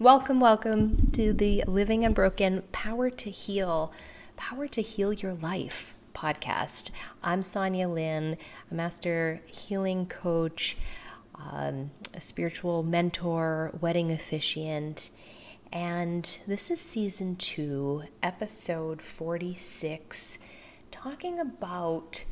Welcome, welcome to the Living Unbroken Power to Heal, Power to Heal Your Life podcast. I'm Sonya Lyn, a master healing coach, um, a spiritual mentor, wedding officiant, and this is season two, episode 46, talking about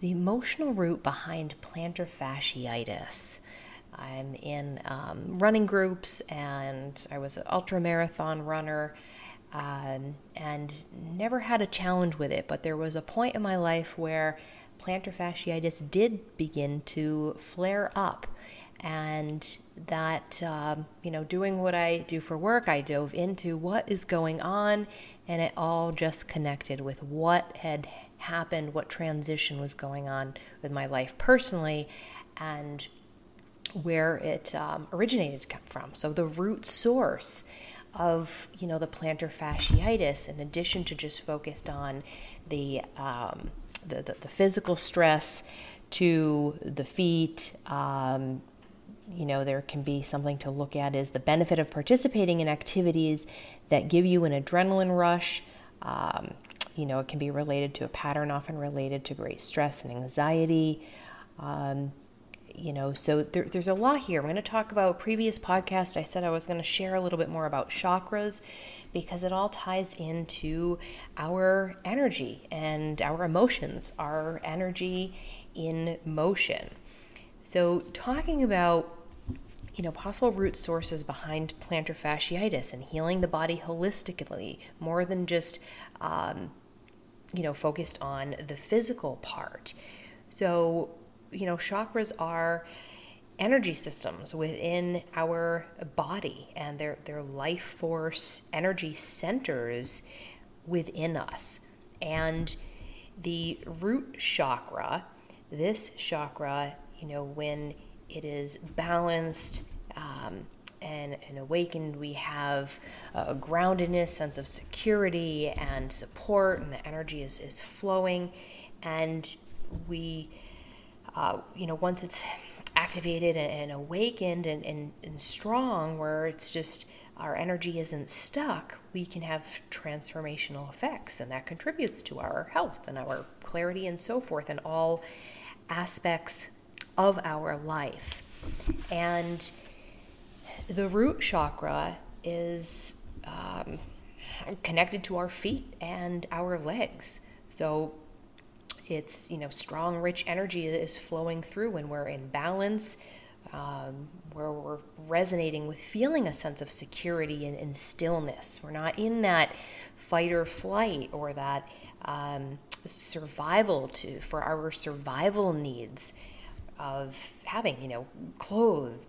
the emotional root behind plantar fasciitis. I'm in um, running groups, and I was an ultra marathon runner, um, and never had a challenge with it. But there was a point in my life where plantar fasciitis did begin to flare up, and that um, you know, doing what I do for work, I dove into what is going on, and it all just connected with what had happened, what transition was going on with my life personally, and where it um, originated from. So the root source of you know the plantar fasciitis, in addition to just focused on the um, the, the, the, physical stress to the feet. Um, you know, there can be something to look at is the benefit of participating in activities that give you an adrenaline rush. Um, you know, it can be related to a pattern often related to great stress and anxiety. Um, you know, so there, there's a lot here. I'm going to talk about previous podcast. I said I was going to share a little bit more about chakras because it all ties into our energy and our emotions, our energy in motion. So, talking about you know possible root sources behind plantar fasciitis and healing the body holistically, more than just um, you know focused on the physical part. So you know, chakras are energy systems within our body and they're, they're life force energy centers within us. And the root chakra, this chakra, you know, when it is balanced um, and, and awakened, we have a groundedness, sense of security and support, and the energy is, is flowing. And we uh, you know, once it's activated and, and awakened and, and, and strong, where it's just our energy isn't stuck, we can have transformational effects, and that contributes to our health and our clarity and so forth, and all aspects of our life. And the root chakra is um, connected to our feet and our legs. So it's, you know, strong, rich energy is flowing through when we're in balance, um, where we're resonating with feeling a sense of security and, and, stillness. We're not in that fight or flight or that um, survival to for our survival needs of having, you know, clothes,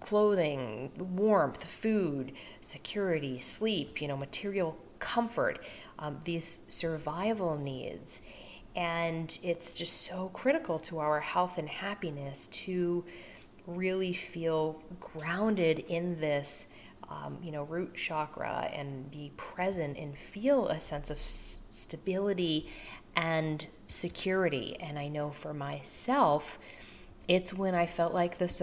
clothing, warmth, food, security, sleep, you know, material comfort, um, these survival needs. And it's just so critical to our health and happiness to really feel grounded in this, um, you know, root chakra and be present and feel a sense of s- stability and security. And I know for myself, it's when I felt like this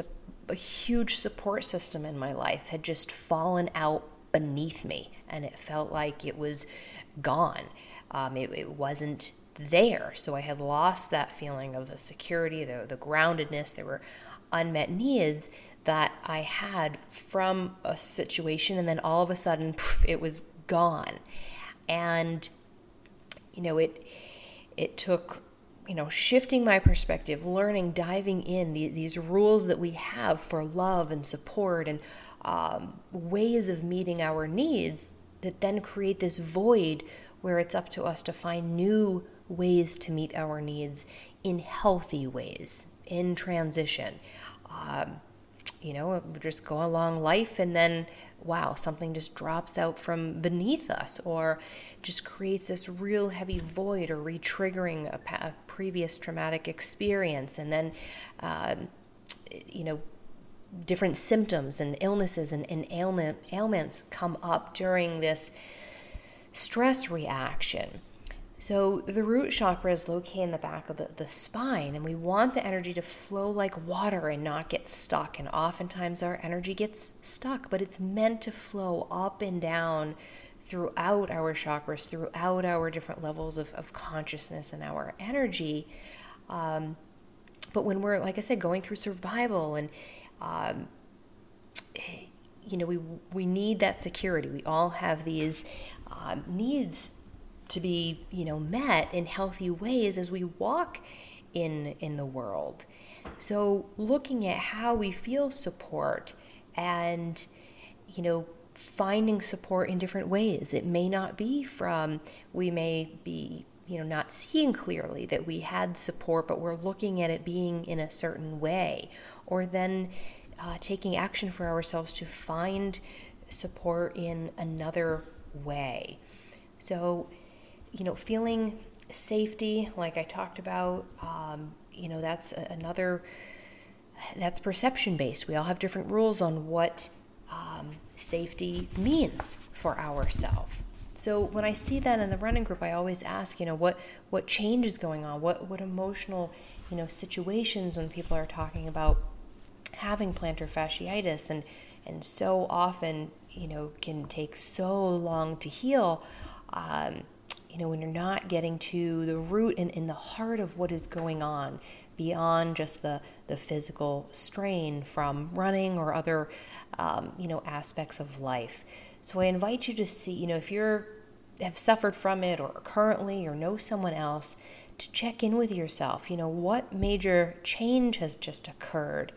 a huge support system in my life had just fallen out beneath me, and it felt like it was gone. Um, it, it wasn't there. So I had lost that feeling of the security, the, the groundedness. There were unmet needs that I had from a situation, and then all of a sudden, poof, it was gone. And you know, it it took you know shifting my perspective, learning, diving in the, these rules that we have for love and support and um, ways of meeting our needs that then create this void where it's up to us to find new ways to meet our needs in healthy ways, in transition. Um, you know, we just go along life and then, wow, something just drops out from beneath us or just creates this real heavy void or re triggering a, a, previous traumatic experience. And then, um, you know, different symptoms and illnesses and, and ailment, ailments come up during this stress reaction. So the root chakra is located in the back of the, the spine, and we want the energy to flow like water and not get stuck. And oftentimes our energy gets stuck, but it's meant to flow up and down throughout our chakras, throughout our different levels of, of consciousness and our energy. Um, but when we're, like I said, going through survival and um, you know, we we need that security. We all have these um, needs to be, you know, met in healthy ways as we walk in in the world. So looking at how we feel support and you know finding support in different ways. It may not be from we may be you know not seeing clearly that we had support but we're looking at it being in a certain way or then uh, taking action for ourselves to find support in another way so you know, feeling safety, like I talked about, um, you know, that's another, that's perception based. We all have different rules on what um, safety means for ourselves. So when I see that in the running group, I always ask, you know, what what change is going on? What what emotional, you know, situations when people are talking about having plantar fasciitis and and so often, you know, can take so long to heal. Um, you know, when you're not getting to the root and in the heart of what is going on beyond just the, the physical strain from running or other, um, you know, aspects of life. So I invite you to see, you know, if you're have suffered from it or currently or know someone else, to check in with yourself. You know, what major change has just occurred?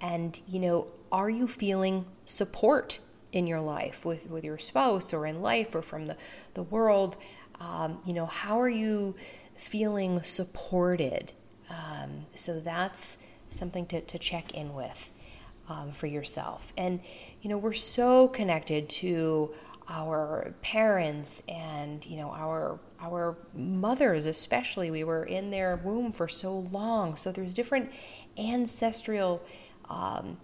And, you know, are you feeling support in your life with, with your spouse or in life or from the, the world? Um, you know, how are you feeling supported? Um, so that's something to, to check in with um, for yourself. And, you know, we're so connected to our parents and, you know, our our mothers especially we were in their womb for so long so there's different ancestral um,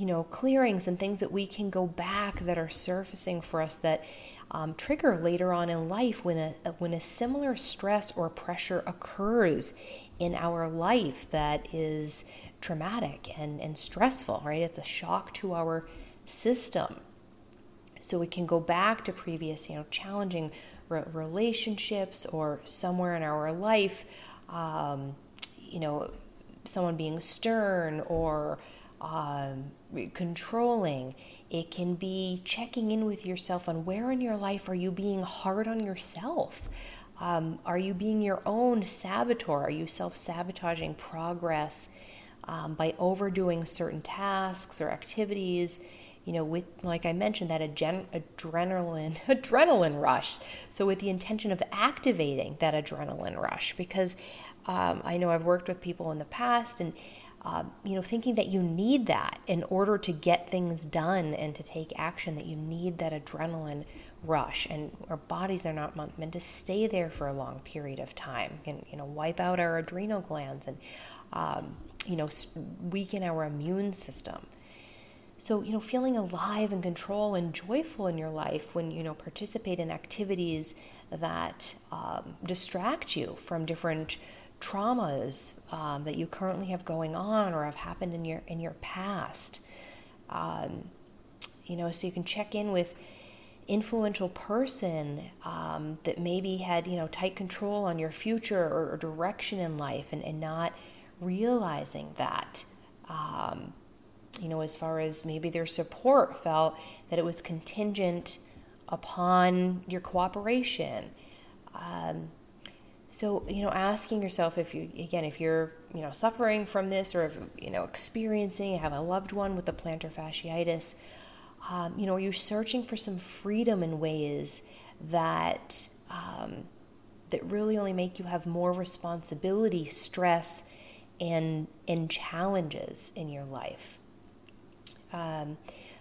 you know clearings and things that we can go back that are surfacing for us that um, trigger later on in life when a, when a similar stress or pressure occurs in our life that is traumatic and, and stressful, right? It's a shock to our system. So we can go back to previous, you know, challenging re- relationships or somewhere in our life, um, you know, someone being stern or um, controlling it can be checking in with yourself on where in your life are you being hard on yourself? Um, are you being your own saboteur? Are you self sabotaging progress um, by overdoing certain tasks or activities? You know, with like I mentioned, that adren- adrenaline adrenaline rush. So with the intention of activating that adrenaline rush, because um, I know I've worked with people in the past, and um, you know, thinking that you need that in order to get things done and to take action, that you need that adrenaline rush. And our bodies are not meant to stay there for a long period of time and, you know, wipe out our adrenal glands and, um, you know, weaken our immune system. So, you know, feeling alive and control and joyful in your life when, you know, participate in activities that um, distract you from different traumas um, that you currently have going on or have happened in your in your past. Um, you know, so you can check in with influential person um, that maybe had you know tight control on your future or, or direction in life and, and not realizing that um, you know as far as maybe their support felt that it was contingent upon your cooperation um, so, you know, asking yourself if you, again, if you're, you know, suffering from this or if, you know, experiencing, have a loved one with the plantar fasciitis, um, you know, are you searching for some freedom in ways that, um, that really only make you have more responsibility, stress, and, and challenges in your life? Um,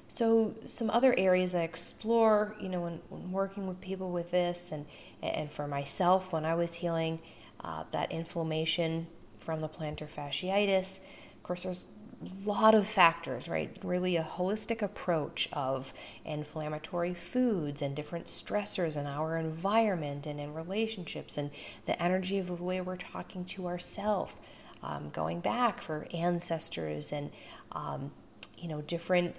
so some other areas I explore, you know, when, when working with people with this, and and for myself when I was healing uh, that inflammation from the plantar fasciitis. Of course, there's a lot of factors, right? Really a holistic approach of inflammatory foods and different stressors in our environment and in relationships and the energy of the way we're talking to ourselves, um, going back for ancestors and, um, you know, different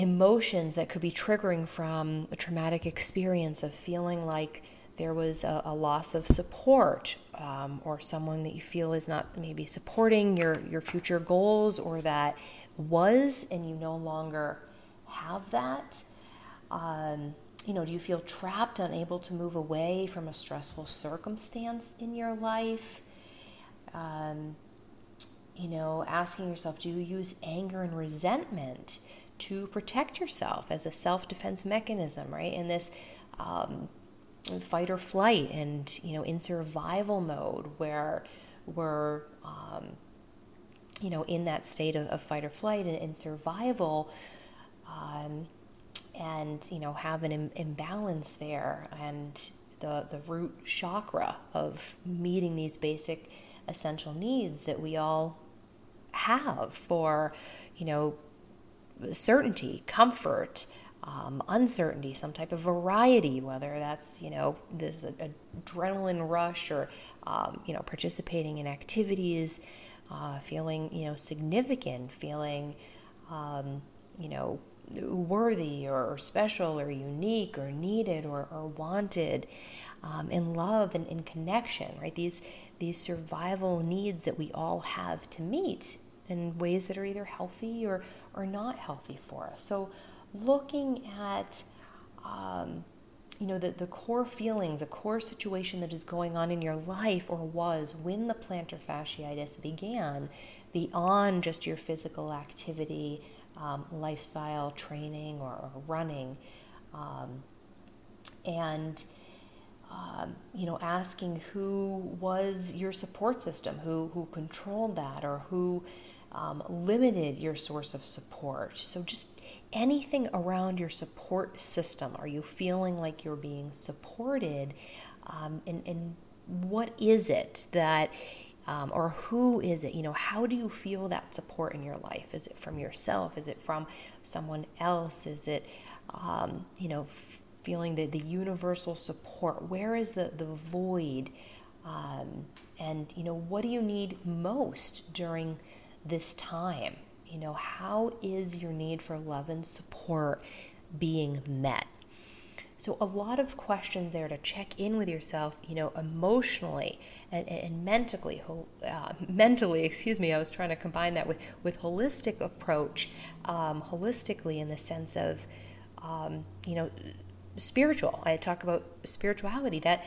emotions that could be triggering from a traumatic experience of feeling like there was a, a loss of support um, or someone that you feel is not maybe supporting your, your future goals or that was and you no longer have that. Um, you know, do you feel trapped, unable to move away from a stressful circumstance in your life? Um, you know, asking yourself, do you use anger and resentment to protect yourself as a self defense mechanism, right? In this um, fight or flight and you know in survival mode where we're um, you know in that state of, of fight or flight and in survival um, and you know have an Im- imbalance there and the the root chakra of meeting these basic essential needs that we all have for you know certainty comfort um, uncertainty, some type of variety, whether that's you know this adrenaline rush or um, you know participating in activities, uh, feeling you know significant, feeling um, you know worthy or, special or unique or needed or, or wanted, um, in love and in connection. Right these these survival needs that we all have to meet in ways that are either healthy or or not healthy for us. So looking at um, you know the, the core feelings a core situation that is going on in your life or was when the plantar fasciitis began beyond just your physical activity um, lifestyle training or, or running um, and um, you know asking who was your support system who who controlled that or who um, limited your source of support so just anything around your support system. Are you feeling like you're being supported? Um, and, and what is it that, um, or who is it? You know, how do you feel that support in your life? Is it from yourself? Is it from someone else? Is it, um, you know, feeling the, the universal support? Where is the, the void? Um, and, you know, what do you need most during this time? You know, how is your need for love and support being met? So, a lot of questions there to check in with yourself, you know, emotionally and, and mentally, uh, mentally, excuse me, I was trying to combine that with, with holistic approach, um, holistically in the sense of, um, you know, spiritual. I talk about spirituality, that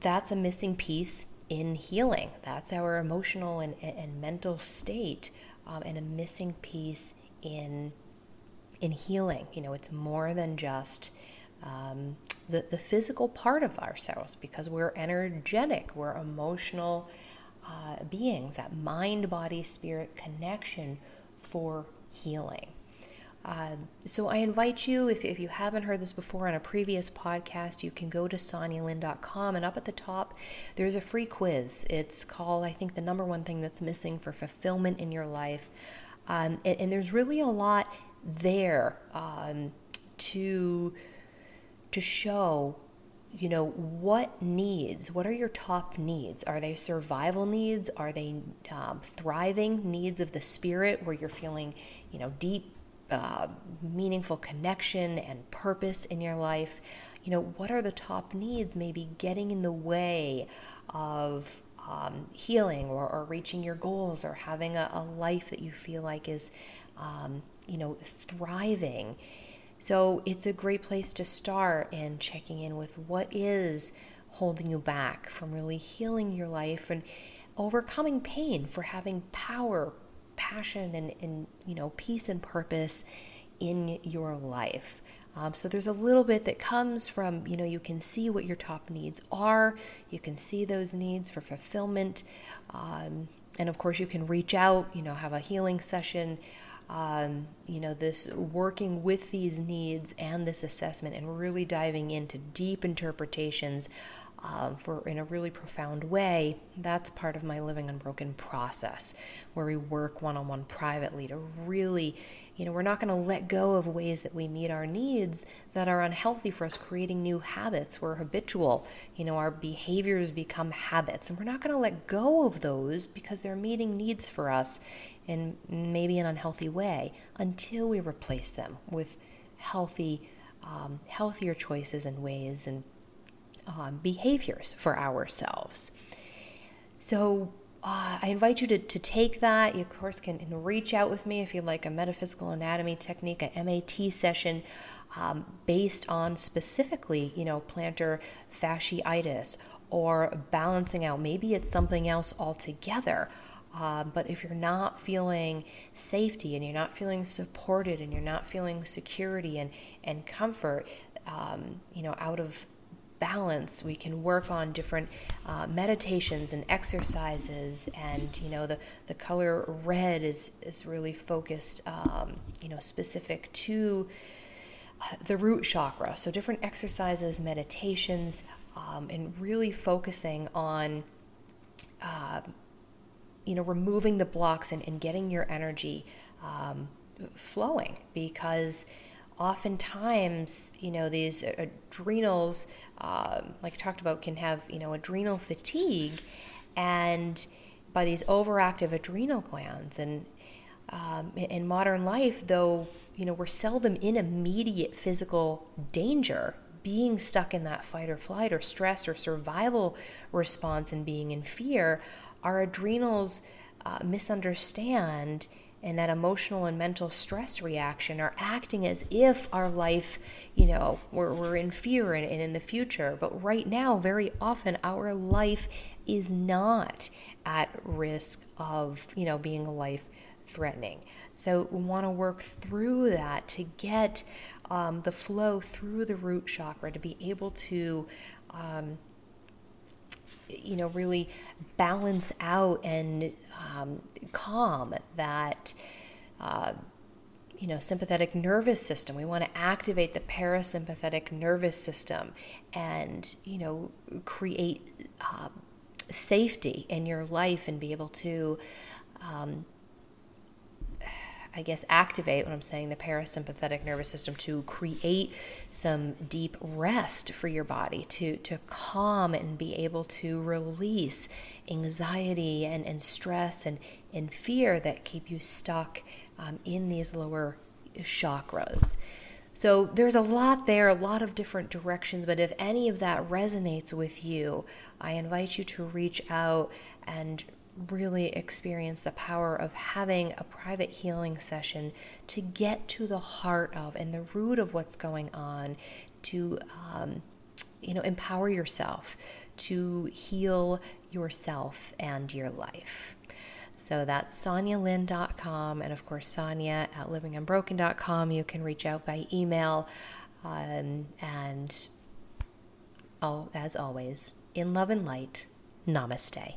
that's a missing piece in healing. That's our emotional and, and mental state um, and a missing piece in in healing. You know, it's more than just um, the the physical part of ourselves because we're energetic, we're emotional uh, beings. That mind body spirit connection for healing. Uh, so I invite you, if, if you haven't heard this before on a previous podcast, you can go to sonyalyn.com and up at the top, there's a free quiz. It's called, I think, the number one thing that's missing for fulfillment in your life. Um, and, and, there's really a lot there um, to to show you know what needs what are your top needs are they survival needs are they um, thriving needs of the spirit where you're feeling you know deep uh, meaningful connection and purpose in your life, you know, what are the top needs maybe getting in the way of um, healing or, or, reaching your goals or having a, a life that you feel like is, um, you know, thriving. So it's a great place to start in checking in with what is holding you back from really healing your life and overcoming pain for having power, passion and, and you know peace and purpose in your life. Um, so there's a little bit that comes from, you know, you can see what your top needs are. You can see those needs for fulfillment. Um, and of course, you can reach out, you know, have a healing session. Um, you know, this working with these needs and this assessment and really diving into deep interpretations um, for in a really profound way, that's part of my living unbroken process, where we work one on one privately to really, you know, we're not going to let go of ways that we meet our needs that are unhealthy for us, creating new habits. We're habitual, you know, our behaviors become habits, and we're not going to let go of those because they're meeting needs for us in maybe an unhealthy way until we replace them with healthy, um, healthier choices and ways and um, behaviors for ourselves. So uh, I invite you to, to take that. You, of course, can, reach out with me if you'd like a metaphysical anatomy technique, a MAT session um, based on specifically, you know, plantar fasciitis or balancing out. Maybe it's something else altogether. Um, but if you're not feeling safety and you're not feeling supported and you're not feeling security and, and comfort, um, you know, out of balance. We can work on different uh, meditations and exercises, and you know the the color red is is really focused, um, you know, specific to uh, the root chakra. So different exercises, meditations, um, and really focusing on. Uh, you know, removing the blocks and, and getting your energy um, flowing because oftentimes, you know, these adrenals um, like I talked about, can have you know adrenal fatigue, and by these overactive adrenal glands. And um, in modern life, though, you know, we're seldom in immediate physical danger. Being stuck in that fight or flight or stress or survival response and being in fear, our adrenals uh, misunderstand and that emotional and mental stress reaction are acting as if our life, you know, we're, we're in fear and, and in the future. But right now, very often, our life is not at risk of, you know, being life threatening. So we want to work through that to get um, the flow through the root chakra to be able to. Um, you know, really balance out and um, calm that uh, you know sympathetic nervous system. We want to activate the parasympathetic nervous system and you know create uh, safety in your life and be able to um, I guess, activate, when I'm saying the parasympathetic nervous system, to create some deep rest for your body, to, to calm and be able to release anxiety and, and stress and, and fear that keep you stuck um, in these lower chakras. So there's a lot there, a lot of different directions, but if any of that resonates with you, I invite you to reach out and really experience the power of having a private healing session to get to the heart of and the root of what's going on to um, you know empower yourself to heal yourself and your life. So that's sonyalyn.com and of course sonya at livingunbroken.com you can reach out by email um, and oh, as always in love and light namaste